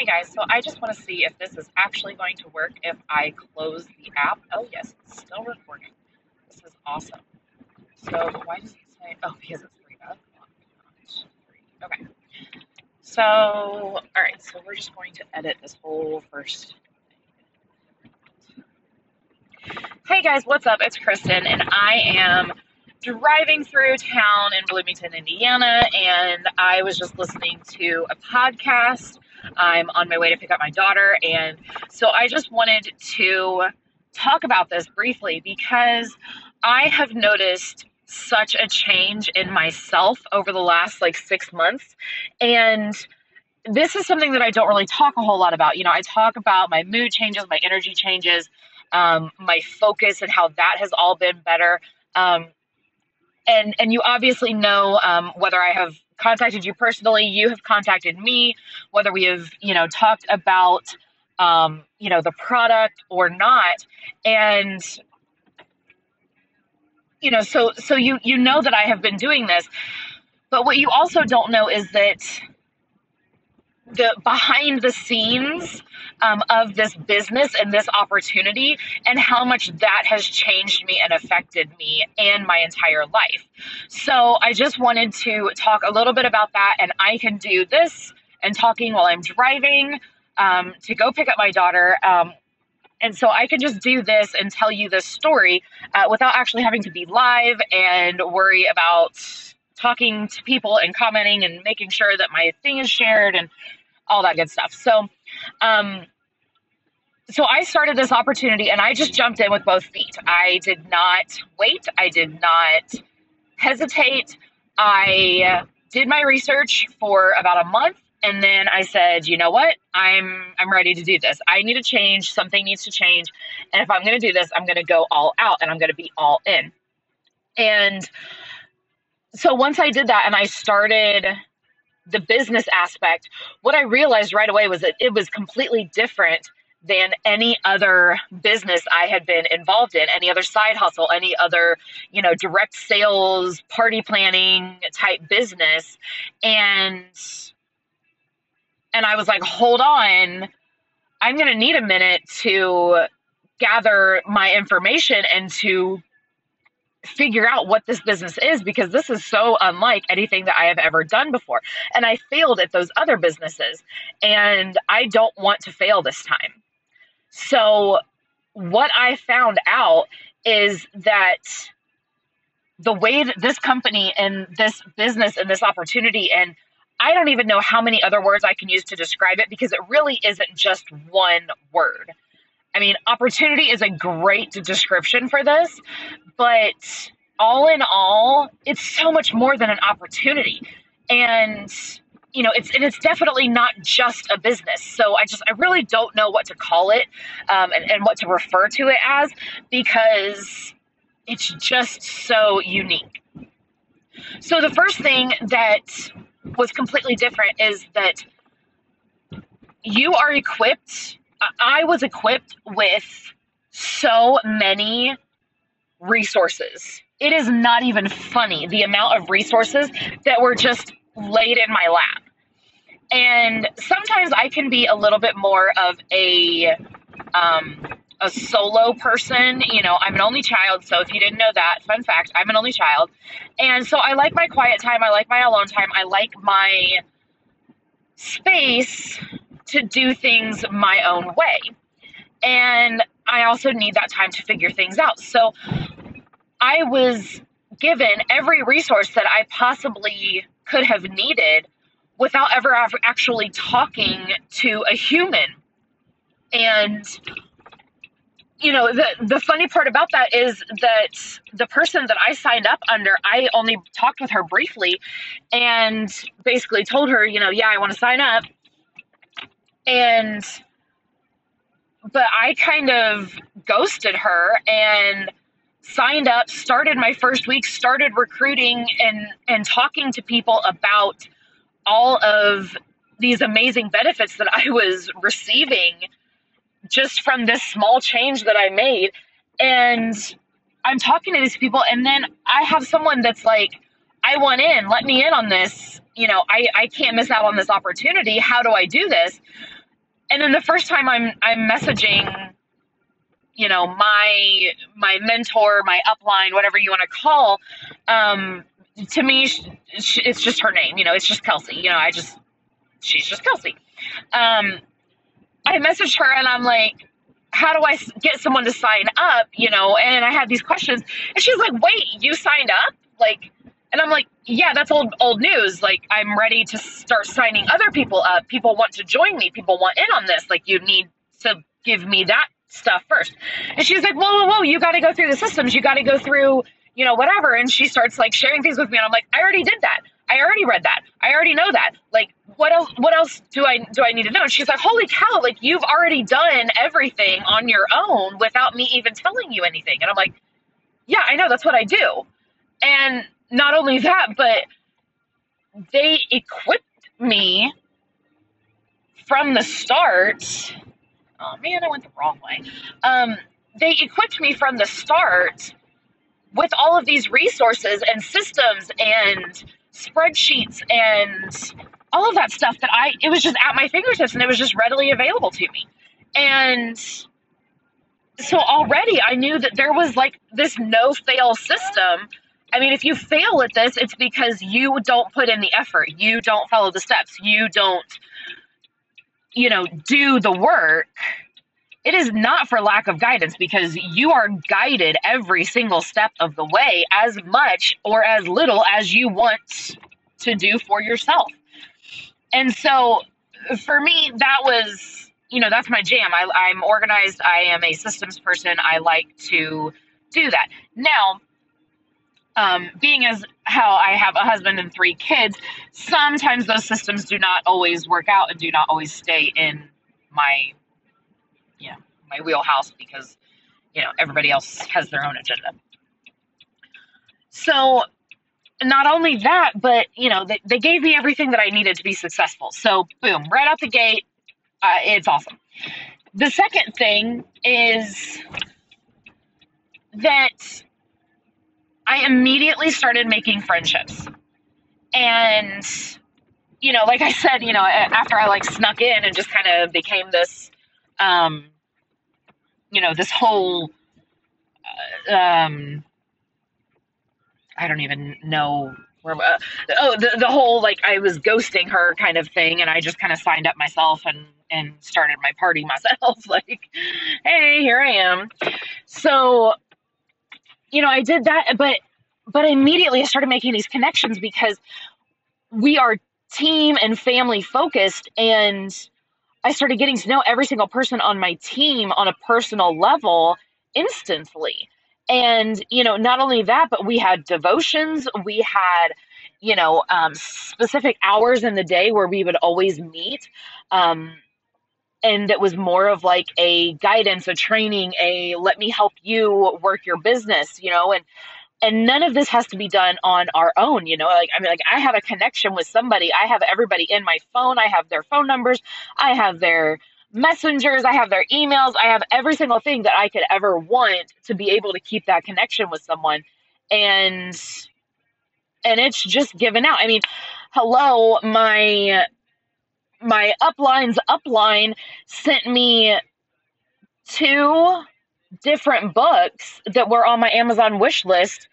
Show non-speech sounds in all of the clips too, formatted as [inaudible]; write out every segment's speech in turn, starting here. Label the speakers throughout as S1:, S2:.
S1: Hey guys, so I just want to see if this is actually going to work if I close the app. Oh yes, it's still recording. This is awesome. So why does it say, oh, because it's three up? Okay. So, all right, so we're just going to edit this whole first. Hey guys, what's up? It's Kristen, and I am driving through town in Bloomington, Indiana, and I was just listening to a podcast. I'm on my way to pick up my daughter, and so I just wanted to talk about this briefly because I have noticed such a change in myself over the last like six months. And this is something that I don't really talk a whole lot about. You know, I talk about my mood changes, my energy changes, um, my focus, and how that has all been better. Um, and and you obviously know um, whether I have contacted you personally, you have contacted me, whether we have you know talked about um, you know the product or not, and you know so so you you know that I have been doing this, but what you also don't know is that the behind the scenes um, of this business and this opportunity and how much that has changed me and affected me and my entire life. So I just wanted to talk a little bit about that, and I can do this and talking while I'm driving um, to go pick up my daughter. Um, and so I can just do this and tell you this story uh, without actually having to be live and worry about talking to people and commenting and making sure that my thing is shared and all that good stuff. So, um, so I started this opportunity and I just jumped in with both feet. I did not wait. I did not hesitate. I did my research for about a month and then I said, you know what? I'm I'm ready to do this. I need to change. Something needs to change. And if I'm going to do this, I'm going to go all out and I'm going to be all in. And so once I did that and I started the business aspect, what I realized right away was that it was completely different than any other business I had been involved in, any other side hustle, any other, you know, direct sales, party planning type business. And and I was like, "Hold on. I'm going to need a minute to gather my information and to figure out what this business is because this is so unlike anything that I have ever done before. And I failed at those other businesses, and I don't want to fail this time. So, what I found out is that the way that this company and this business and this opportunity and I don't even know how many other words I can use to describe it because it really isn't just one word. I mean, opportunity is a great description for this, but all in all, it's so much more than an opportunity. And you know, it's and it's definitely not just a business. So I just I really don't know what to call it um, and, and what to refer to it as because it's just so unique. So the first thing that was completely different is that you are equipped I was equipped with so many resources. It is not even funny the amount of resources that were just laid in my lap. And sometimes I can be a little bit more of a um, a solo person. You know, I'm an only child, so if you didn't know that, fun fact, I'm an only child. And so I like my quiet time, I like my alone time, I like my space to do things my own way. And I also need that time to figure things out. So I was given every resource that I possibly could have needed without ever actually talking to a human. And you know the the funny part about that is that the person that I signed up under, I only talked with her briefly and basically told her, you know, yeah, I want to sign up and but I kind of ghosted her and signed up, started my first week, started recruiting and and talking to people about all of these amazing benefits that I was receiving just from this small change that I made. And I'm talking to these people and then I have someone that's like, I want in, let me in on this. You know, I, I can't miss out on this opportunity. How do I do this? And then the first time I'm I'm messaging, you know, my my mentor, my upline, whatever you want to call, um, to me, it's just her name. You know, it's just Kelsey. You know, I just she's just Kelsey. Um, I messaged her and I'm like, how do I get someone to sign up? You know, and I had these questions, and she's like, wait, you signed up? Like, and I'm like, yeah, that's old old news. Like, I'm ready to start signing other people up. People want to join me. People want in on this. Like, you need to give me that stuff first. And she's like, whoa, whoa, whoa, you got to go through the systems. You got to go through, you know, whatever. And she starts like sharing things with me, and I'm like, I already did that. I already read that. I already know that. Like, what else? What else do I do I need to know? And she's like, holy cow! Like, you've already done everything on your own without me even telling you anything. And I'm like, yeah, I know. That's what I do. And not only that, but they equipped me from the start. Oh man, I went the wrong way. Um, they equipped me from the start with all of these resources and systems and spreadsheets and all of that stuff that I it was just at my fingertips and it was just readily available to me. And so already I knew that there was like this no fail system. I mean, if you fail at this, it's because you don't put in the effort. You don't follow the steps. You don't you know, do the work. It is not for lack of guidance because you are guided every single step of the way as much or as little as you want to do for yourself. And so for me, that was, you know, that's my jam. I, I'm organized, I am a systems person. I like to do that. Now, um, being as how I have a husband and three kids, sometimes those systems do not always work out and do not always stay in my, you know, my wheelhouse because, you know, everybody else has their own agenda. So not only that, but you know, they, they gave me everything that I needed to be successful. So, boom, right out the gate, uh, it's awesome. The second thing is that I immediately started making friendships. And, you know, like I said, you know, after I like snuck in and just kind of became this, um, you know, this whole, uh, um, I don't even know where. Uh, oh, the the whole like I was ghosting her kind of thing, and I just kind of signed up myself and and started my party [laughs] myself. like, hey, here I am. So, you know, I did that, but but immediately I started making these connections because we are team and family focused and I started getting to know every single person on my team on a personal level instantly. And, you know, not only that, but we had devotions, we had, you know, um, specific hours in the day where we would always meet. Um, and it was more of like a guidance, a training, a let me help you work your business, you know, and and none of this has to be done on our own you know like i mean like i have a connection with somebody. I have everybody in my phone. I have their phone numbers. I have their messengers, I have their emails, I have every single thing that I could ever want to be able to keep that connection with someone. And and it's just given out. I mean, hello, my my upline's upline sent me two different books that were on my Amazon wish list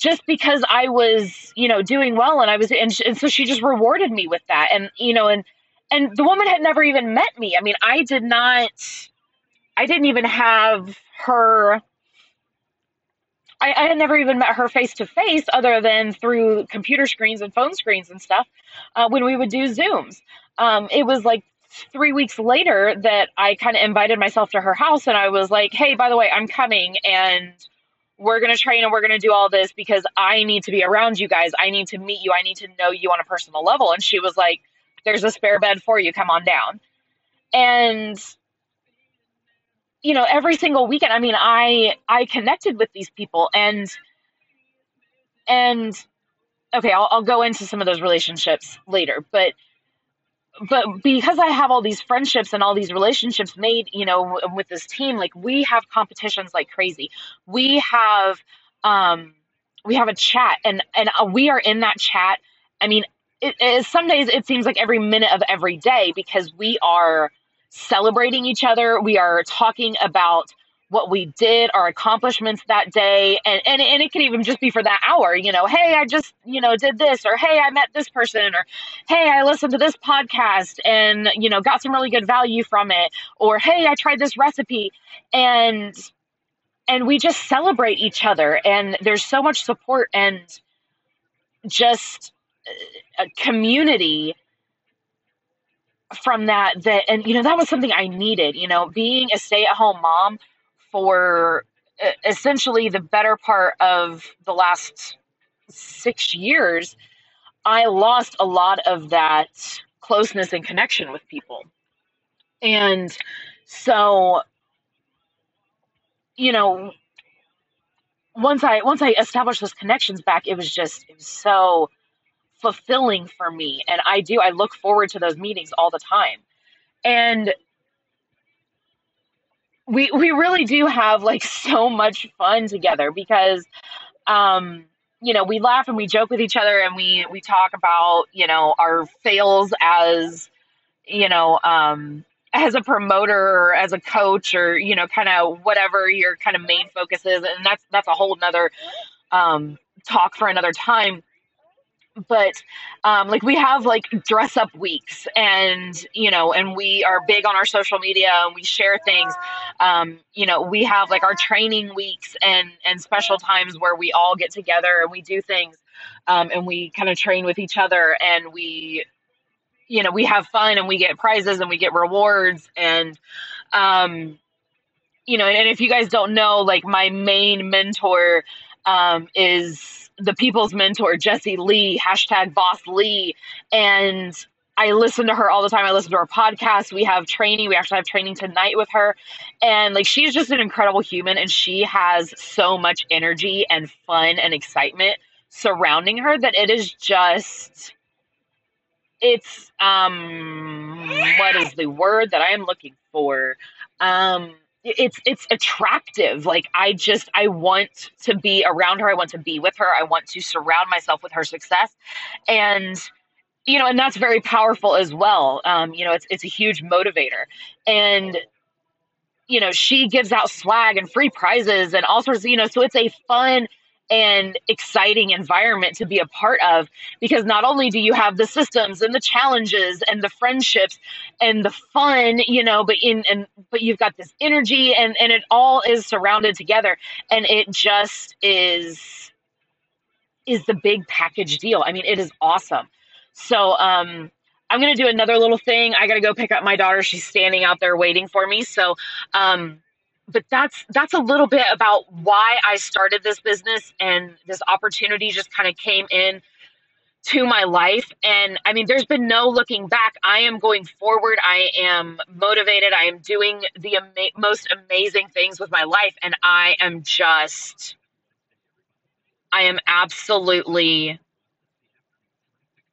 S1: just because I was, you know, doing well and I was and, and so she just rewarded me with that and you know and and the woman had never even met me. I mean, I did not, I didn't even have her. I, I had never even met her face to face other than through computer screens and phone screens and stuff uh, when we would do Zooms. Um, it was like three weeks later that I kind of invited myself to her house and I was like, hey, by the way, I'm coming and we're going to train and we're going to do all this because I need to be around you guys. I need to meet you. I need to know you on a personal level. And she was like, there's a spare bed for you. Come on down. And you know, every single weekend, I mean, I I connected with these people and and okay, I'll, I'll go into some of those relationships later, but but because I have all these friendships and all these relationships made, you know, with this team, like we have competitions like crazy. We have um we have a chat and and we are in that chat. I mean, it, it, some days it seems like every minute of every day because we are celebrating each other. We are talking about what we did, our accomplishments that day, and, and and it can even just be for that hour. You know, hey, I just you know did this, or hey, I met this person, or hey, I listened to this podcast and you know got some really good value from it, or hey, I tried this recipe, and and we just celebrate each other, and there's so much support and just uh, a community from that that and you know that was something i needed you know being a stay-at-home mom for essentially the better part of the last six years, I lost a lot of that closeness and connection with people. And so, you know, once I once I established those connections back, it was just it was so fulfilling for me. And I do I look forward to those meetings all the time. And we we really do have like so much fun together because um you know we laugh and we joke with each other and we we talk about you know our fails as you know um as a promoter or as a coach or you know kind of whatever your kind of main focus is. And that's that's a whole nother um talk for another time but um, like we have like dress up weeks and you know and we are big on our social media and we share things. Um, you know we have like our training weeks and and special times where we all get together and we do things um, and we kind of train with each other and we you know we have fun and we get prizes and we get rewards and um you know and, and if you guys don't know like my main mentor um is the people's mentor, Jesse Lee, hashtag boss Lee. And I listen to her all the time. I listen to her podcast. We have training. We actually have training tonight with her. And like she's just an incredible human and she has so much energy and fun and excitement surrounding her that it is just it's um what is the word that I am looking for? Um it's it's attractive. Like i just i want to be around her. I want to be with her. I want to surround myself with her success. And you know and that's very powerful as well. Um you know it's it's a huge motivator. And you know she gives out swag and free prizes and all sorts of you know so it's a fun and exciting environment to be a part of because not only do you have the systems and the challenges and the friendships and the fun you know but in and but you've got this energy and and it all is surrounded together and it just is is the big package deal. I mean it is awesome. So um i'm gonna do another little thing. I gotta go pick up my daughter. She's standing out there waiting for me. So um but that's that's a little bit about why I started this business and this opportunity just kind of came in to my life and I mean there's been no looking back. I am going forward. I am motivated. I am doing the ama- most amazing things with my life and I am just I am absolutely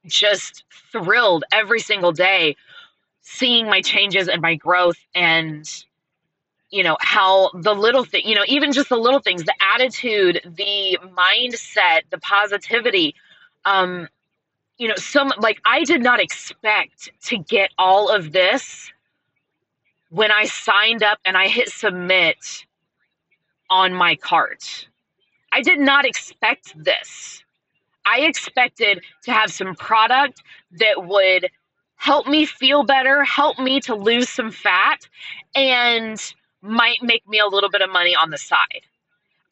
S1: just thrilled every single day seeing my changes and my growth and you know how the little thing you know even just the little things the attitude the mindset the positivity um you know some like i did not expect to get all of this when i signed up and i hit submit on my cart. I did not expect this. I expected to have some product that would help me feel better help me to lose some fat and might make me a little bit of money on the side.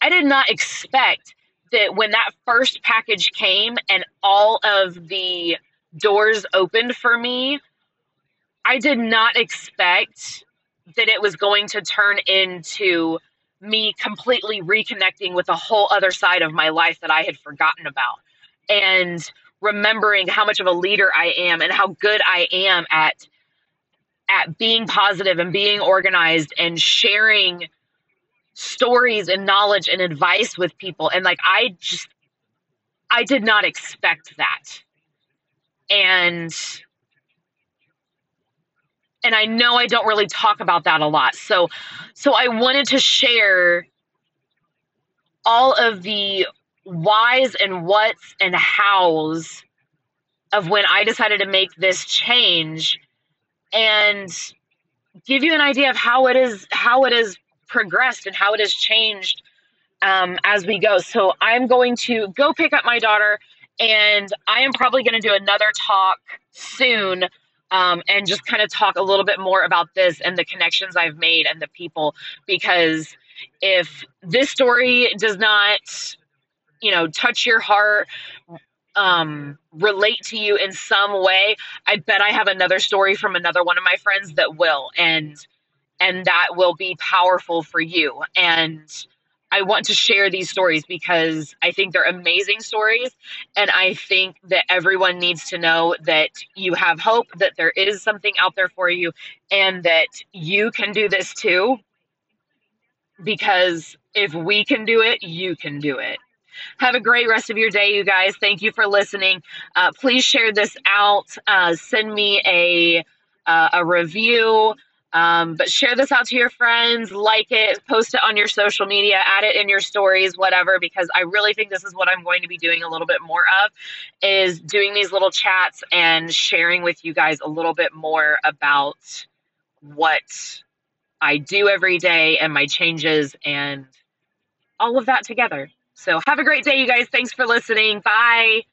S1: I did not expect that when that first package came and all of the doors opened for me, I did not expect that it was going to turn into me completely reconnecting with a whole other side of my life that I had forgotten about. And remembering how much of a leader I am and how good I am at at being positive and being organized and sharing stories and knowledge and advice with people. And like i just i did not expect that. And and i know i don't really talk about that a lot. So so i wanted to share all of the whys and whats and hows of when i decided to make this change and give you an idea of how it is how it has progressed and how it has changed um, as we go. So I'm going to go pick up my daughter, and I am probably going to do another talk soon. Um, and just kind of talk a little bit more about this and the connections I've made and the people because if this story does not you know touch your heart um, relate to you in some way, I bet I have another story from another one of my friends that will, and and that will be powerful for you. And I want to share these stories because I think they're amazing stories, and I think that everyone needs to know that you have hope, that there is something out there for you, and that you can do this too. Because if we can do it, you can do it. Have a great rest of your day, you guys. Thank you for listening. Uh, please share this out. Uh, send me a uh, a review. Um, but share this out to your friends, like it, post it on your social media, add it in your stories, whatever, because I really think this is what I'm going to be doing a little bit more of is doing these little chats and sharing with you guys a little bit more about what I do every day and my changes and all of that together. So have a great day, you guys. Thanks for listening. Bye.